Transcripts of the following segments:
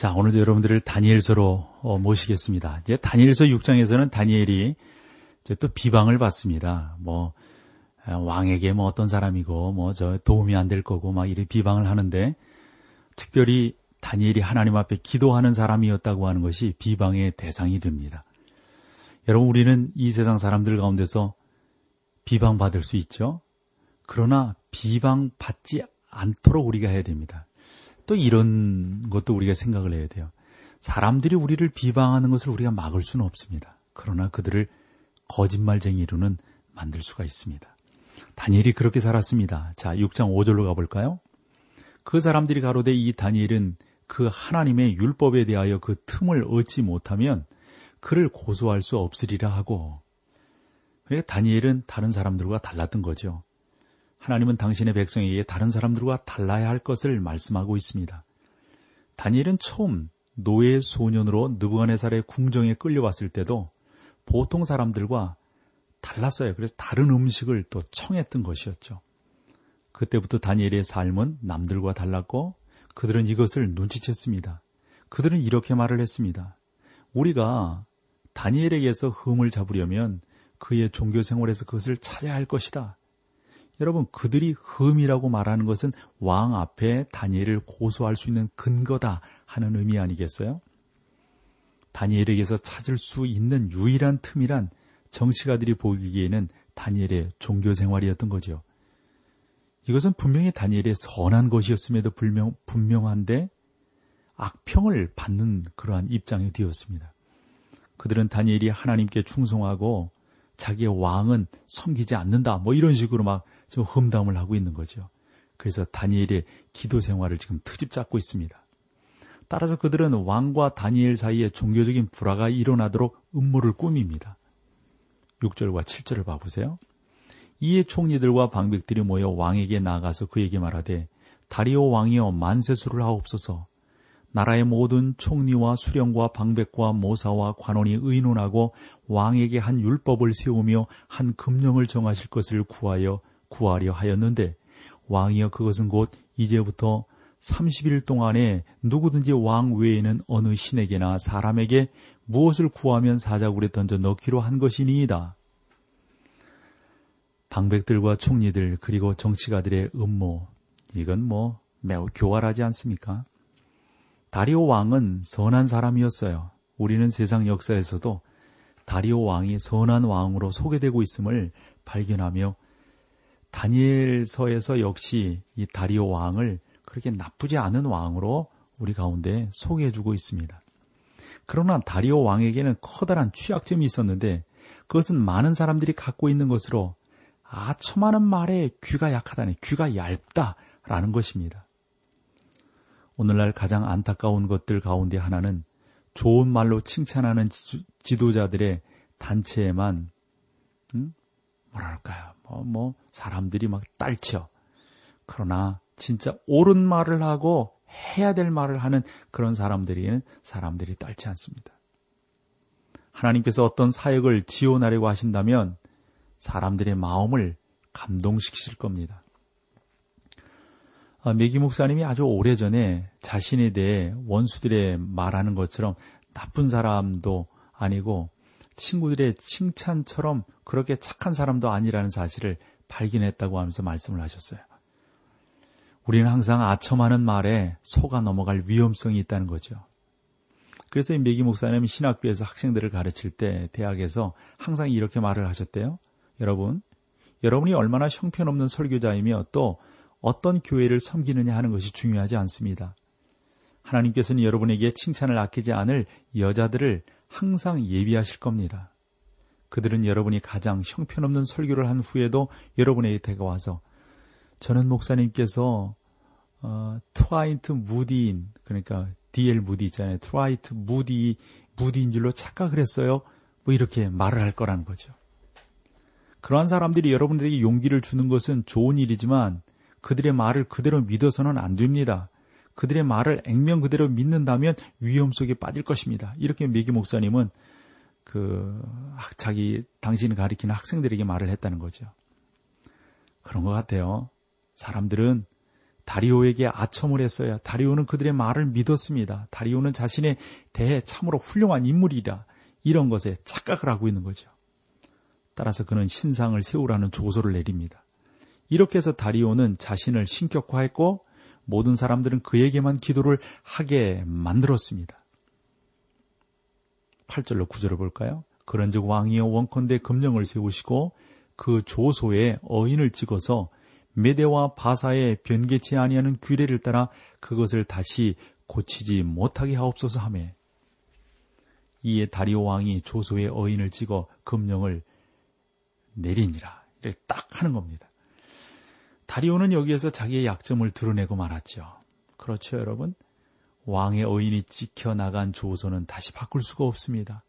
자, 오늘도 여러분들을 다니엘서로 어, 모시겠습니다. 이제 다니엘서 6장에서는 다니엘이 이제 또 비방을 받습니다. 뭐 아, 왕에게 뭐 어떤 사람이고 뭐 저 도움이 안 될 거고 막 이렇게 비방을 하는데 특별히 다니엘이 하나님 앞에 기도하는 사람이었다고 하는 것이 비방의 대상이 됩니다. 여러분 우리는 이 세상 사람들 가운데서 비방받을 수 있죠. 그러나 비방받지 않도록 우리가 해야 됩니다. 또 이런 것도 우리가 생각을 해야 돼요. 사람들이 우리를 비방하는 것을 우리가 막을 수는 없습니다. 그러나 그들을 거짓말쟁이로는 만들 수가 있습니다. 다니엘이 그렇게 살았습니다. 자, 6장 5절로 가볼까요? 그 사람들이 가로되 이 다니엘은 그 하나님의 율법에 대하여 그 틈을 얻지 못하면 그를 고소할 수 없으리라 하고 그러니까 다니엘은 다른 사람들과 달랐던 거죠. 하나님은 당신의 백성에게 다른 사람들과 달라야 할 것을 말씀하고 있습니다. 다니엘은 처음 노예 소년으로 느부갓네살의 궁정에 끌려왔을 때도 보통 사람들과 달랐어요. 그래서 다른 음식을 또 청했던 것이었죠. 그때부터 다니엘의 삶은 남들과 달랐고 그들은 이것을 눈치챘습니다. 그들은 이렇게 말을 했습니다. 우리가 다니엘에게서 흠을 잡으려면 그의 종교 생활에서 그것을 찾아야 할 것이다. 여러분 그들이 흠이라고 말하는 것은 왕 앞에 다니엘을 고소할 수 있는 근거다 하는 의미 아니겠어요? 다니엘에게서 찾을 수 있는 유일한 틈이란 정치가들이 보기에는 다니엘의 종교 생활이었던 거죠. 이것은 분명히 다니엘의 선한 것이었음에도 분명, 분명한데 악평을 받는 그러한 입장이 되었습니다. 그들은 다니엘이 하나님께 충성하고 자기의 왕은 섬기지 않는다. 뭐 이런 식으로 막 지금 험담을 하고 있는 거죠. 그래서 다니엘의 기도 생활을 지금 트집 잡고 있습니다. 따라서 그들은 왕과 다니엘 사이에 종교적인 불화가 일어나도록 음모를 꾸밉니다. 6절과 7절을 봐보세요. 이에 총리들과 방백들이 모여 왕에게 나가서 그에게 말하되 다리오 왕이여 만세수를 하옵소서 나라의 모든 총리와 수령과 방백과 모사와 관원이 의논하고 왕에게 한 율법을 세우며 한 금령을 정하실 것을 구하여 구하려 하였는데 왕이여 그것은 곧 이제부터 30일 동안에 누구든지 왕 외에는 어느 신에게나 사람에게 무엇을 구하면 사자굴에 던져 넣기로 한 것이니이다. 방백들과 총리들 그리고 정치가들의 음모 이건 뭐 매우 교활하지 않습니까? 다리오 왕은 선한 사람이었어요. 우리는 세상 역사에서도 다리오 왕이 선한 왕으로 소개되고 있음을 발견하며 다니엘서에서 역시 이 다리오 왕을 그렇게 나쁘지 않은 왕으로 우리 가운데 소개해주고 있습니다. 그러나 다리오 왕에게는 커다란 취약점이 있었는데 그것은 많은 사람들이 갖고 있는 것으로 아첨하는 말에 귀가 약하다니 귀가 얇다라는 것입니다. 오늘날 가장 안타까운 것들 가운데 하나는 좋은 말로 칭찬하는 지도자들의 단체에만 음? 뭐랄까요 뭐, 뭐 사람들이 막 딸쳐 그러나 진짜 옳은 말을 하고 해야 될 말을 하는 그런 사람들이는 사람들이 딸지 않습니다. 하나님께서 어떤 사역을 지원하려고 하신다면 사람들의 마음을 감동시키실 겁니다. 아, 메기 목사님이 아주 오래전에 자신에 대해 원수들의 말하는 것처럼 나쁜 사람도 아니고 친구들의 칭찬처럼 그렇게 착한 사람도 아니라는 사실을 발견했다고 하면서 말씀을 하셨어요. 우리는 항상 아첨하는 말에 속아 넘어갈 위험성이 있다는 거죠. 그래서 이 메기 목사님이 신학교에서 학생들을 가르칠 때 대학에서 항상 이렇게 말을 하셨대요. 여러분, 여러분이 얼마나 형편없는 설교자이며 또 어떤 교회를 섬기느냐 하는 것이 중요하지 않습니다. 하나님께서는 여러분에게 칭찬을 아끼지 않을 여자들을 항상 예비하실 겁니다. 그들은 여러분이 가장 형편없는 설교를 한 후에도 여러분에게 다가와서 저는 목사님께서 어, 트와이트 무디인 그러니까 DL 무디 있잖아요. 트와이트 무디 부디인 줄로 착각을 했어요. 뭐 이렇게 말을 할 거라는 거죠. 그러한 사람들이 여러분들에게 용기를 주는 것은 좋은 일이지만 그들의 말을 그대로 믿어서는 안 됩니다. 그들의 말을 액면 그대로 믿는다면 위험 속에 빠질 것입니다. 이렇게 메기 목사님은 그 자기 당신이 가리키는 학생들에게 말을 했다는 거죠. 그런 것 같아요. 사람들은 다리오에게 아첨을 했어야 다리오는 그들의 말을 믿었습니다. 다리오는 자신에 대해 참으로 훌륭한 인물이다. 이런 것에 착각을 하고 있는 거죠. 따라서 그는 신상을 세우라는 조소를 내립니다. 이렇게 해서 다리오는 자신을 신격화했고 모든 사람들은 그에게만 기도를 하게 만들었습니다. 8절로 9절을 볼까요? 그런즉 왕이여 원컨대 금령을 세우시고 그 조소에 어인을 찍어서 메대와 바사에 변개치 아니하는 규례를 따라 그것을 다시 고치지 못하게 하옵소서 하매 이에 다리오 왕이 조소의 어인을 찍어 금령을 내리니라 이렇게 딱 하는 겁니다. 다리오는 여기에서 자기의 약점을 드러내고 말았죠. 그렇죠, 여러분? 왕의 어인이 찍혀 나간 조소는 다시 바꿀 수가 없습니다.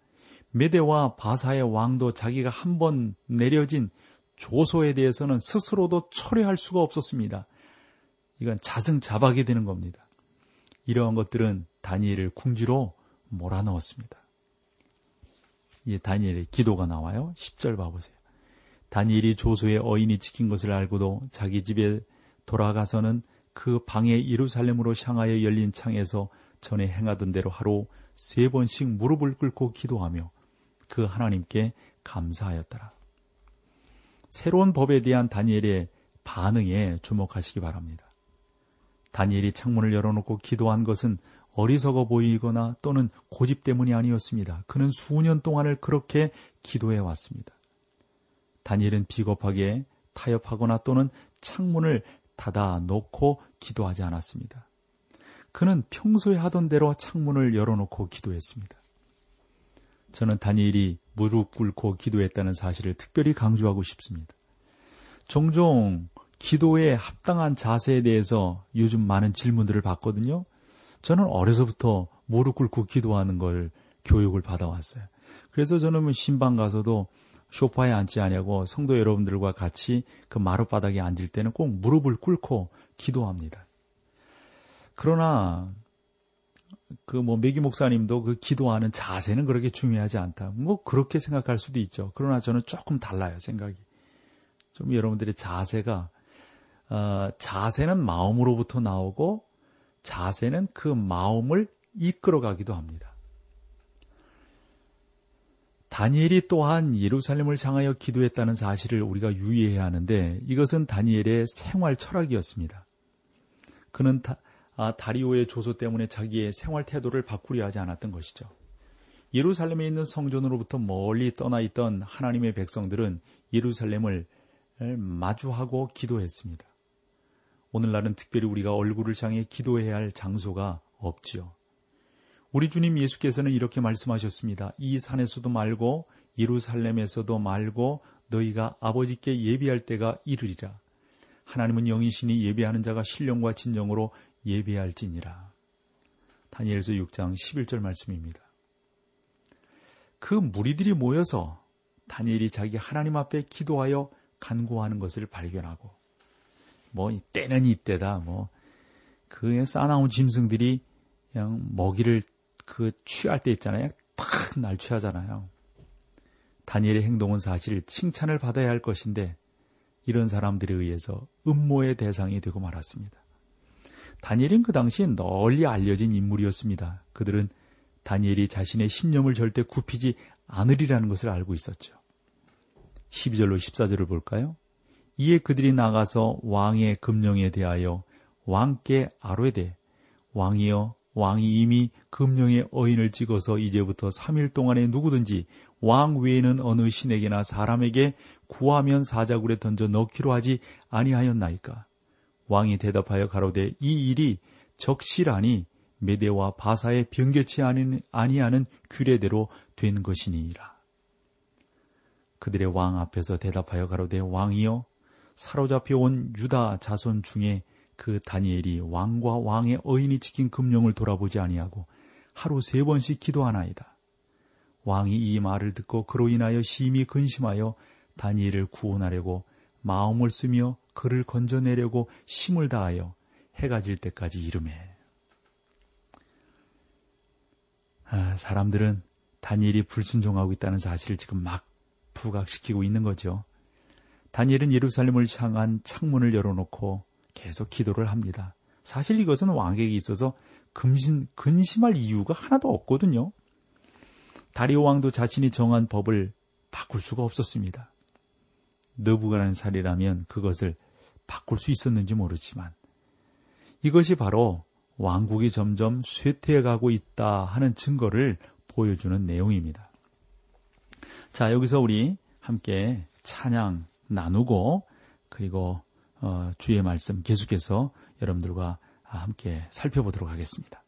메대와 바사의 왕도 자기가 한 번 내려진 조소에 대해서는 스스로도 철회할 수가 없었습니다. 이건 자승자박이 되는 겁니다. 이러한 것들은 다니엘을 궁지로 몰아넣었습니다. 이 다니엘의 기도가 나와요. 10절 봐보세요. 다니엘이 조소의 어인이 지킨 것을 알고도 자기 집에 돌아가서는 그 방에 예루살렘으로 향하여 열린 창에서 전에 행하던 대로 하루 세 번씩 무릎을 꿇고 기도하며 그 하나님께 감사하였더라. 새로운 법에 대한 다니엘의 반응에 주목하시기 바랍니다. 다니엘이 창문을 열어놓고 기도한 것은 어리석어 보이거나 또는 고집 때문이 아니었습니다. 그는 수년 동안을 그렇게 기도해 왔습니다. 다니엘은 비겁하게 타협하거나 또는 창문을 닫아 놓고 기도하지 않았습니다. 그는 평소에 하던 대로 창문을 열어놓고 기도했습니다. 저는 다니엘이 무릎 꿇고 기도했다는 사실을 특별히 강조하고 싶습니다. 종종 기도에 합당한 자세에 대해서 요즘 많은 질문들을 받거든요. 저는 어려서부터 무릎 꿇고 기도하는 걸 교육을 받아왔어요. 그래서 저는 뭐 신방 가서도 쇼파에 앉지 않냐고 성도 여러분들과 같이 그 마룻바닥에 앉을 때는 꼭 무릎을 꿇고 기도합니다. 그러나 그 뭐 메기 목사님도 그 기도하는 자세는 그렇게 중요하지 않다. 뭐 그렇게 생각할 수도 있죠. 그러나 저는 조금 달라요 생각이. 좀 여러분들의 자세가 어, 자세는 마음으로부터 나오고 자세는 그 마음을 이끌어가기도 합니다. 다니엘이 또한 예루살렘을 향하여 기도했다는 사실을 우리가 유의해야 하는데 이것은 다니엘의 생활 철학이었습니다. 그는 다, 아, 다리오의 조소 때문에 자기의 생활 태도를 바꾸려 하지 않았던 것이죠. 예루살렘에 있는 성전으로부터 멀리 떠나 있던 하나님의 백성들은 예루살렘을 마주하고 기도했습니다. 오늘날은 특별히 우리가 얼굴을 향해 기도해야 할 장소가 없지요. 우리 주님 예수께서는 이렇게 말씀하셨습니다. 이 산에서도 말고 예루살렘에서도 말고 너희가 아버지께 예비할 때가 이르리라. 하나님은 영이신이 예배하는 자가 신령과 진정으로 예배할지니라. 다니엘서 6장 11절 말씀입니다. 그 무리들이 모여서 다니엘이 자기 하나님 앞에 기도하여 간구하는 것을 발견하고 뭐 때는 이때다 뭐 그에 쌓아나온 짐승들이 그냥 먹이를 그 취할 때 있잖아요. 탁 날 취하잖아요. 다니엘의 행동은 사실 칭찬을 받아야 할 것인데 이런 사람들에 의해서 음모의 대상이 되고 말았습니다. 다니엘은 그 당시 널리 알려진 인물이었습니다. 그들은 다니엘이 자신의 신념을 절대 굽히지 않으리라는 것을 알고 있었죠. 12절로 14절을 볼까요? 이에 그들이 나가서 왕의 금령에 대하여 왕께 아뢰되 왕이여 왕이 이미 금령의 어인을 찍어서 이제부터 3일 동안에 누구든지 왕 외에는 어느 신에게나 사람에게 구하면 사자굴에 던져 넣기로 하지 아니하였나이까. 왕이 대답하여 가로되 이 일이 적실하니 메대와 바사에 변개치 아니하는 규례대로 된 것이니이라. 그들의 왕 앞에서 대답하여 가로되 왕이여 사로잡혀 온 유다 자손 중에 그 다니엘이 왕과 왕의 어인이 지킨 금령을 돌아보지 아니하고 하루 세 번씩 기도하나이다. 왕이 이 말을 듣고 그로 인하여 심히 근심하여 다니엘을 구원하려고 마음을 쓰며 그를 건져내려고 힘을 다하여 해가 질 때까지 이름해. 아, 사람들은 다니엘이 불순종하고 있다는 사실을 지금 막 부각시키고 있는 거죠. 다니엘은 예루살렘을 향한 창문을 열어놓고 계속 기도를 합니다. 사실 이것은 왕에게 있어서 금신, 근심할 이유가 하나도 없거든요. 다리오 왕도 자신이 정한 법을 바꿀 수가 없었습니다. 너부가란 살이라면 그것을 바꿀 수 있었는지 모르지만 이것이 바로 왕국이 점점 쇠퇴해 가고 있다 하는 증거를 보여주는 내용입니다. 자, 여기서 우리 함께 찬양 나누고 그리고 어, 주의 말씀 계속해서 여러분들과 함께 살펴보도록 하겠습니다.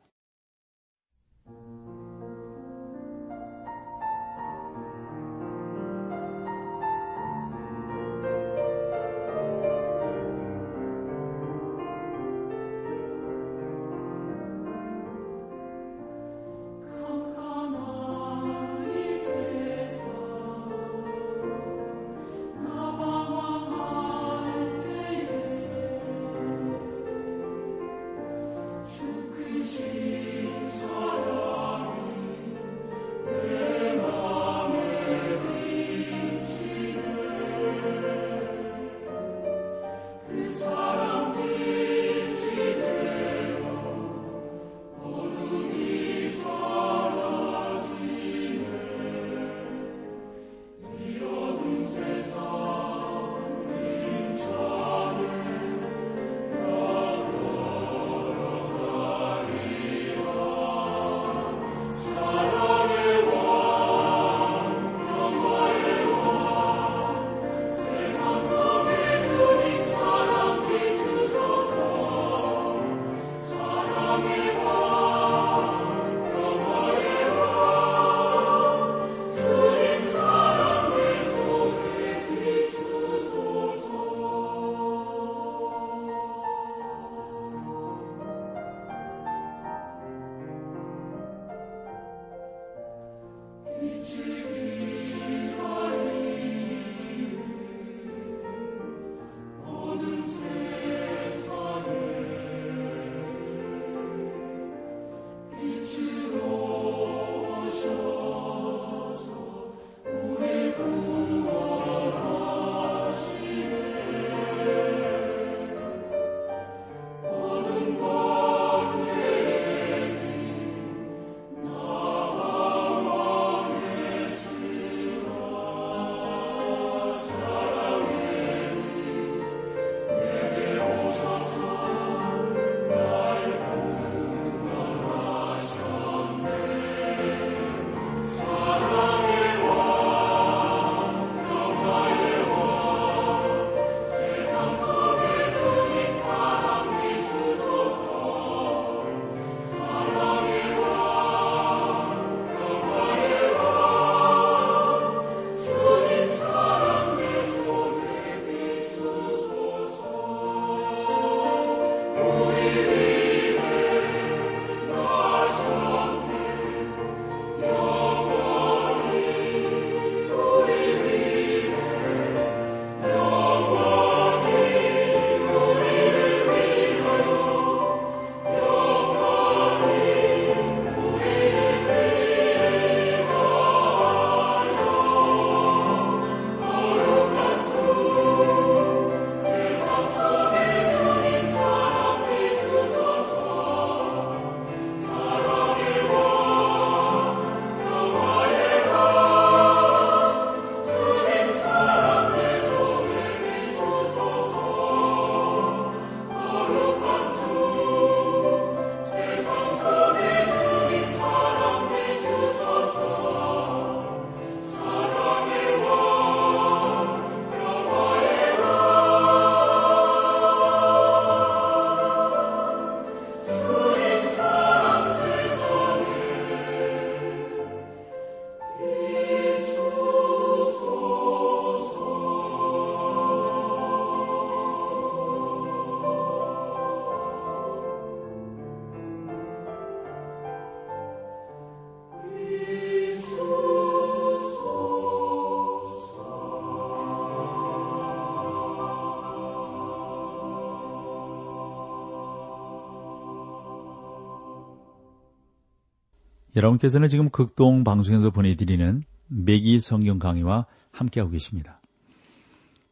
여러분께서는 지금 극동 방송에서 보내드리는 매기 성경 강의와 함께하고 계십니다.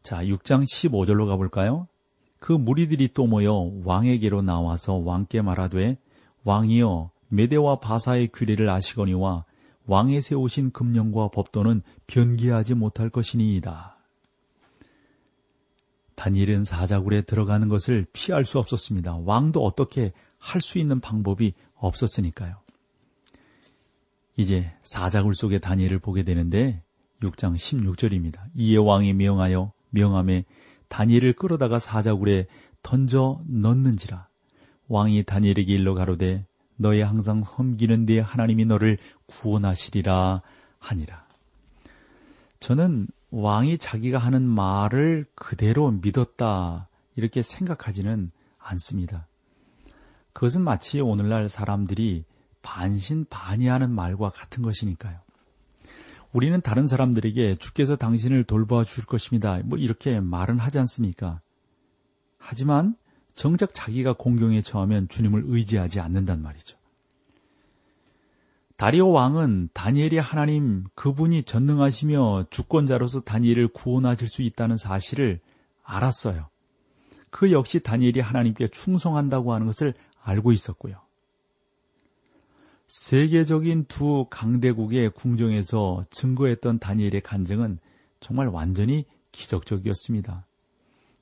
자, 6장 15절로 가볼까요? 그 무리들이 또 모여 왕에게로 나와서 왕께 말하되 왕이여 메대와 바사의 규례를 아시거니와 왕에 세우신 금령과 법도는 변기하지 못할 것이니이다. 다니엘은 사자굴에 들어가는 것을 피할 수 없었습니다. 왕도 어떻게 할 수 있는 방법이 없었으니까요. 이제 사자굴 속에 다니엘을 보게 되는데 6장 16절입니다. 이에 왕이 명하여 명함에 다니엘을 끌어다가 사자굴에 던져 넣는지라. 왕이 다니엘에게 일러 가로되 너의 항상 섬기는 네 하나님이 너를 구원하시리라 하니라. 저는 왕이 자기가 하는 말을 그대로 믿었다 이렇게 생각하지는 않습니다. 그것은 마치 오늘날 사람들이 반신반의하는 말과 같은 것이니까요. 우리는 다른 사람들에게 주께서 당신을 돌보아 줄 것입니다. 뭐 이렇게 말은 하지 않습니까? 하지만 정작 자기가 공경에 처하면 주님을 의지하지 않는단 말이죠. 다리오 왕은 다니엘이 하나님 그분이 전능하시며 주권자로서 다니엘을 구원하실 수 있다는 사실을 알았어요. 그 역시 다니엘이 하나님께 충성한다고 하는 것을 알고 있었고요. 세계적인 두 강대국의 궁정에서 증거했던 다니엘의 간증은 정말 완전히 기적적이었습니다.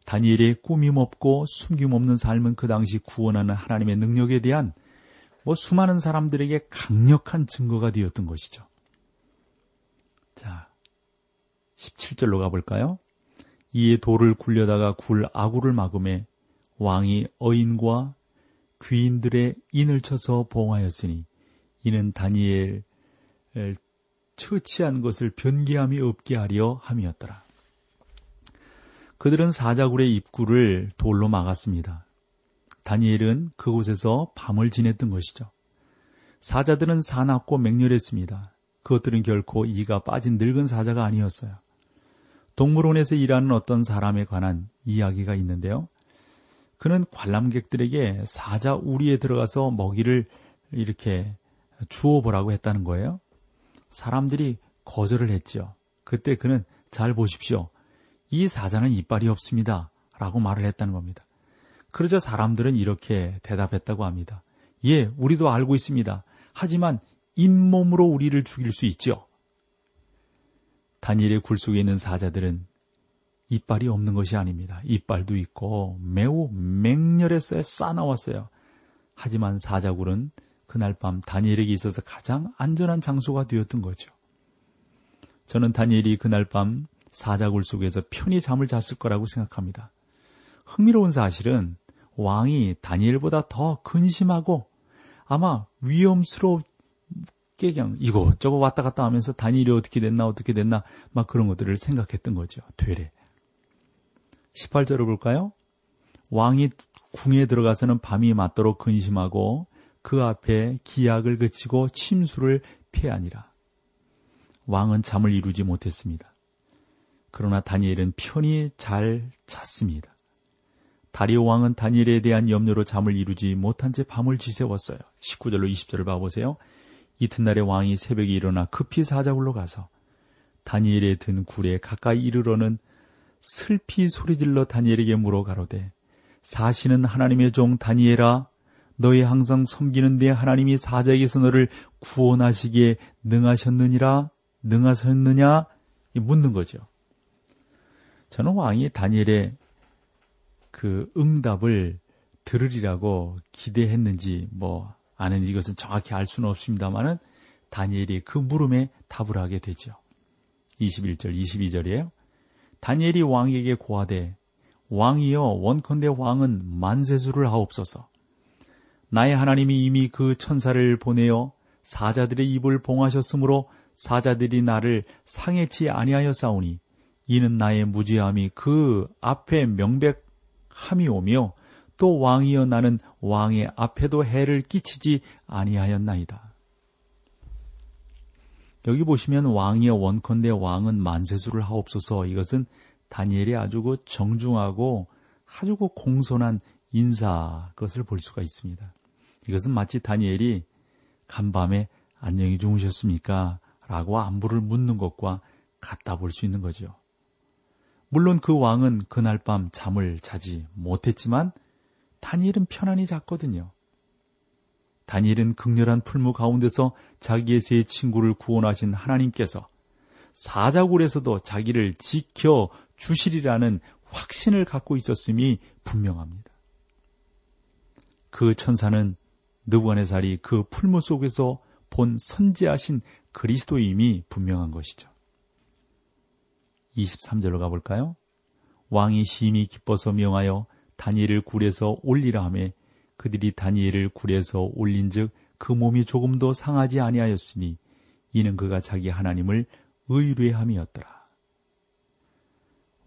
다니엘의 꾸밈없고 숨김없는 삶은 그 당시 구원하는 하나님의 능력에 대한 뭐 수많은 사람들에게 강력한 증거가 되었던 것이죠. 자, 17절로 가볼까요? 이에 돌을 굴려다가 굴 아구를 막음에 왕이 어인과 귀인들의 인을 쳐서 봉하였으니 이는 다니엘 처치한 것을 변기함이 없게 하려 함이었더라. 그들은 사자굴의 입구를 돌로 막았습니다. 다니엘은 그곳에서 밤을 지냈던 것이죠. 사자들은 사납고 맹렬했습니다. 그것들은 결코 이가 빠진 늙은 사자가 아니었어요. 동물원에서 일하는 어떤 사람에 관한 이야기가 있는데요. 그는 관람객들에게 사자 우리에 들어가서 먹이를 이렇게 주어보라고 했다는 거예요. 사람들이 거절을 했죠. 그때 그는 잘 보십시오. 이 사자는 이빨이 없습니다. 라고 말을 했다는 겁니다. 그러자 사람들은 이렇게 대답했다고 합니다. 예, 우리도 알고 있습니다. 하지만 잇몸으로 우리를 죽일 수 있죠. 다니엘의 굴 속에 있는 사자들은 이빨이 없는 것이 아닙니다. 이빨도 있고 매우 맹렬했어요. 싸나왔어요. 하지만 사자굴은 그날 밤 다니엘에게 있어서 가장 안전한 장소가 되었던 거죠. 저는 다니엘이 그날 밤 사자굴 속에서 편히 잠을 잤을 거라고 생각합니다. 흥미로운 사실은 왕이 다니엘보다 더 근심하고 아마 위험스럽게 그냥 이것저것 왔다 갔다 하면서 다니엘이 어떻게 됐나 어떻게 됐나 막 그런 것들을 생각했던 거죠. 되레. 18절을 볼까요? 왕이 궁에 들어가서는 밤이 맞도록 근심하고 그 앞에 기약을 그치고 침수를 피하니라. 왕은 잠을 이루지 못했습니다. 그러나 다니엘은 편히 잘 잤습니다. 다리오 왕은 다니엘에 대한 염려로 잠을 이루지 못한 채 밤을 지새웠어요. 19절로 20절을 봐보세요. 이튿날에 왕이 새벽에 일어나 급히 사자굴로 가서 다니엘에 든 굴에 가까이 이르러는 슬피 소리질러 다니엘에게 물어 가로되 사시는 하나님의 종 다니엘아 너희 항상 섬기는 데 하나님이 사자에게서 너를 구원하시기에 능하셨느니라 능하셨느냐 묻는 거죠. 저는 왕이 다니엘의 그 응답을 들으리라고 기대했는지 뭐 아는 이것은 정확히 알 수는 없습니다만은 다니엘이 그 물음에 답을 하게 되죠. 21절, 22절이에요. 다니엘이 왕에게 고하되 왕이여 원컨대 왕은 만세수를 하옵소서. 나의 하나님이 이미 그 천사를 보내어 사자들의 입을 봉하셨으므로 사자들이 나를 상해치 아니하였사오니 이는 나의 무지함이 그 앞에 명백함이 오며 또 왕이여 나는 왕의 앞에도 해를 끼치지 아니하였나이다. 여기 보시면 왕이여 원컨대 왕은 만세수를 하옵소서 이것은 다니엘이 아주 그 정중하고 아주 그 공손한 인사 것을 볼 수가 있습니다. 이것은 마치 다니엘이 간밤에 안녕히 주무셨습니까? 라고 안부를 묻는 것과 같다 볼 수 있는 거죠. 물론 그 왕은 그날 밤 잠을 자지 못했지만 다니엘은 편안히 잤거든요. 다니엘은 극렬한 풀무 가운데서 자기의 세 친구를 구원하신 하나님께서 사자굴에서도 자기를 지켜 주시리라는 확신을 갖고 있었음이 분명합니다. 그 천사는 느부갓네살이 그 풀무 속에서 본 선지하신 그리스도임이 분명한 것이죠. 23절로 가볼까요? 왕이 심히 기뻐서 명하여 다니엘을 굴에서 올리라 하매 그들이 다니엘을 굴에서 올린즉 그 몸이 조금도 상하지 아니하였으니 이는 그가 자기 하나님을 의뢰함이었더라.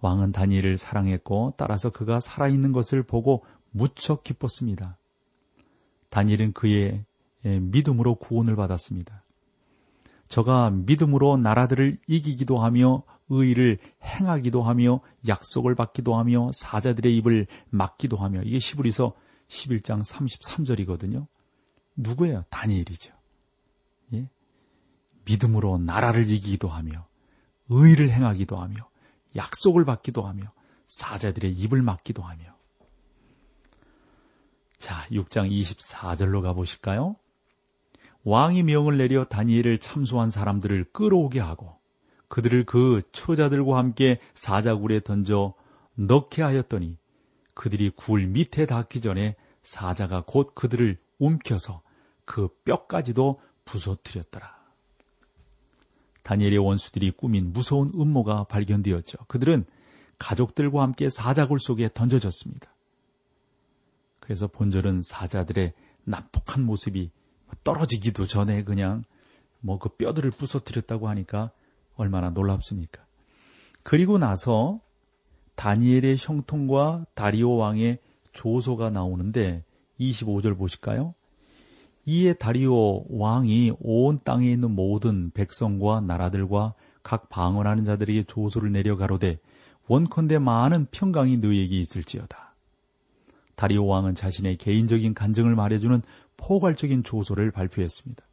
왕은 다니엘을 사랑했고 따라서 그가 살아있는 것을 보고 무척 기뻤습니다. 다니엘은 그의 믿음으로 구원을 받았습니다. 저가 믿음으로 나라들을 이기기도 하며 의를 행하기도 하며 약속을 받기도 하며 사자들의 입을 막기도 하며 이게 시브리서 11장 33절이거든요. 누구예요? 다니엘이죠. 예? 믿음으로 나라를 이기기도 하며 의를 행하기도 하며 약속을 받기도 하며 사자들의 입을 막기도 하며 자, 6장 24절로 가보실까요? 왕이 명을 내려 다니엘을 참소한 사람들을 끌어오게 하고 그들을 그 처자들과 함께 사자굴에 던져 넣게 하였더니 그들이 굴 밑에 닿기 전에 사자가 곧 그들을 움켜서 그 뼈까지도 부서뜨렸더라. 다니엘의 원수들이 꾸민 무서운 음모가 발견되었죠. 그들은 가족들과 함께 사자굴 속에 던져졌습니다. 그래서 본절은 사자들의 난폭한 모습이 떨어지기도 전에 그냥 뭐 그 뼈들을 부서뜨렸다고 하니까 얼마나 놀랍습니까? 그리고 나서 다니엘의 형통과 다리오 왕의 조소가 나오는데 25절 보실까요? 이에 다리오 왕이 온 땅에 있는 모든 백성과 나라들과 각 방언하는 자들에게 조소를 내려 가로되 원컨대 많은 평강이 너희에게 있을지어다. 다리오 왕은 자신의 개인적인 간증을 말해주는 포괄적인 조소를 발표했습니다.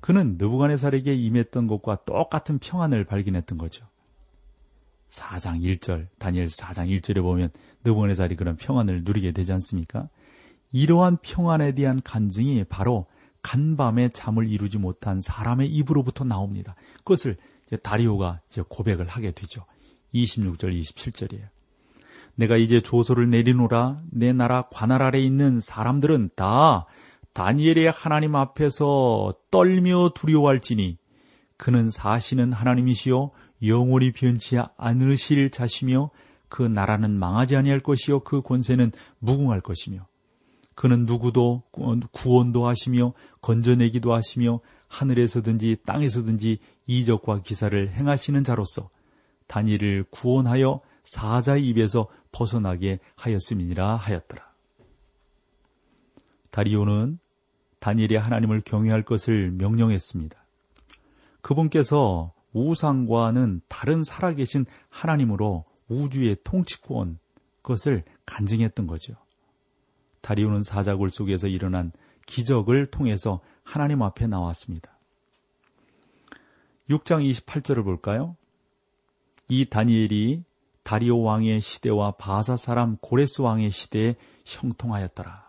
그는 느부갓네살에게 임했던 것과 똑같은 평안을 발견했던 거죠. 4장 1절, 다니엘 4장 1절에 보면 느부갓네살이 그런 평안을 누리게 되지 않습니까? 이러한 평안에 대한 간증이 바로 간밤에 잠을 이루지 못한 사람의 입으로부터 나옵니다. 그것을 이제 다리오가 이제 고백을 하게 되죠. 26절, 27절이에요. 내가 이제 조소를 내리노라. 내 나라 관할 아래 있는 사람들은 다 다니엘의 하나님 앞에서 떨며 두려워할지니 그는 사시는 하나님이시요 영원히 변치 않으실 자시며 그 나라는 망하지 아니할 것이요 그 권세는 무궁할 것이며 그는 누구도 구원도 하시며 건져내기도 하시며 하늘에서든지 땅에서든지 이적과 기사를 행하시는 자로서 다니엘을 구원하여 사자의 입에서 벗어나게 하였음이니라 하였더라. 다리오는 다니엘이 하나님을 경외할 것을 명령했습니다. 그분께서 우상과는 다른 살아계신 하나님으로 우주의 통치권 그것을 간증했던 거죠. 다리오는 사자굴 속에서 일어난 기적을 통해서 하나님 앞에 나왔습니다. 6장 28절을 볼까요? 이 다니엘이 다리오 왕의 시대와 바사 사람 고레스 왕의 시대에 형통하였더라.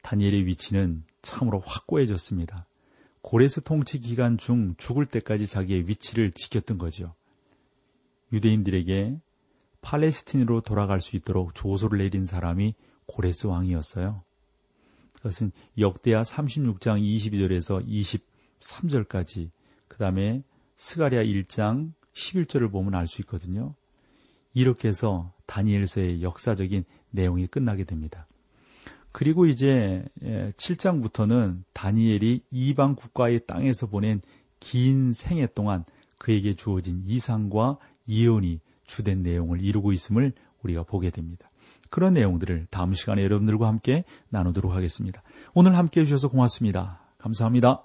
다니엘의 위치는 참으로 확고해졌습니다. 고레스 통치 기간 중 죽을 때까지 자기의 위치를 지켰던 거죠. 유대인들에게 팔레스틴으로 돌아갈 수 있도록 조소를 내린 사람이 고레스 왕이었어요. 그것은 역대하 36장 22절에서 23절까지 그 다음에 스가리아 1장 11절을 보면 알 수 있거든요. 이렇게 해서 다니엘서의 역사적인 내용이 끝나게 됩니다. 그리고 이제 7장부터는 예, 다니엘이 이방 국가의 땅에서 보낸 긴 생애 동안 그에게 주어진 이상과 예언이 주된 내용을 이루고 있음을 우리가 보게 됩니다. 그런 내용들을 다음 시간에 여러분들과 함께 나누도록 하겠습니다. 오늘 함께 해주셔서 고맙습니다. 감사합니다.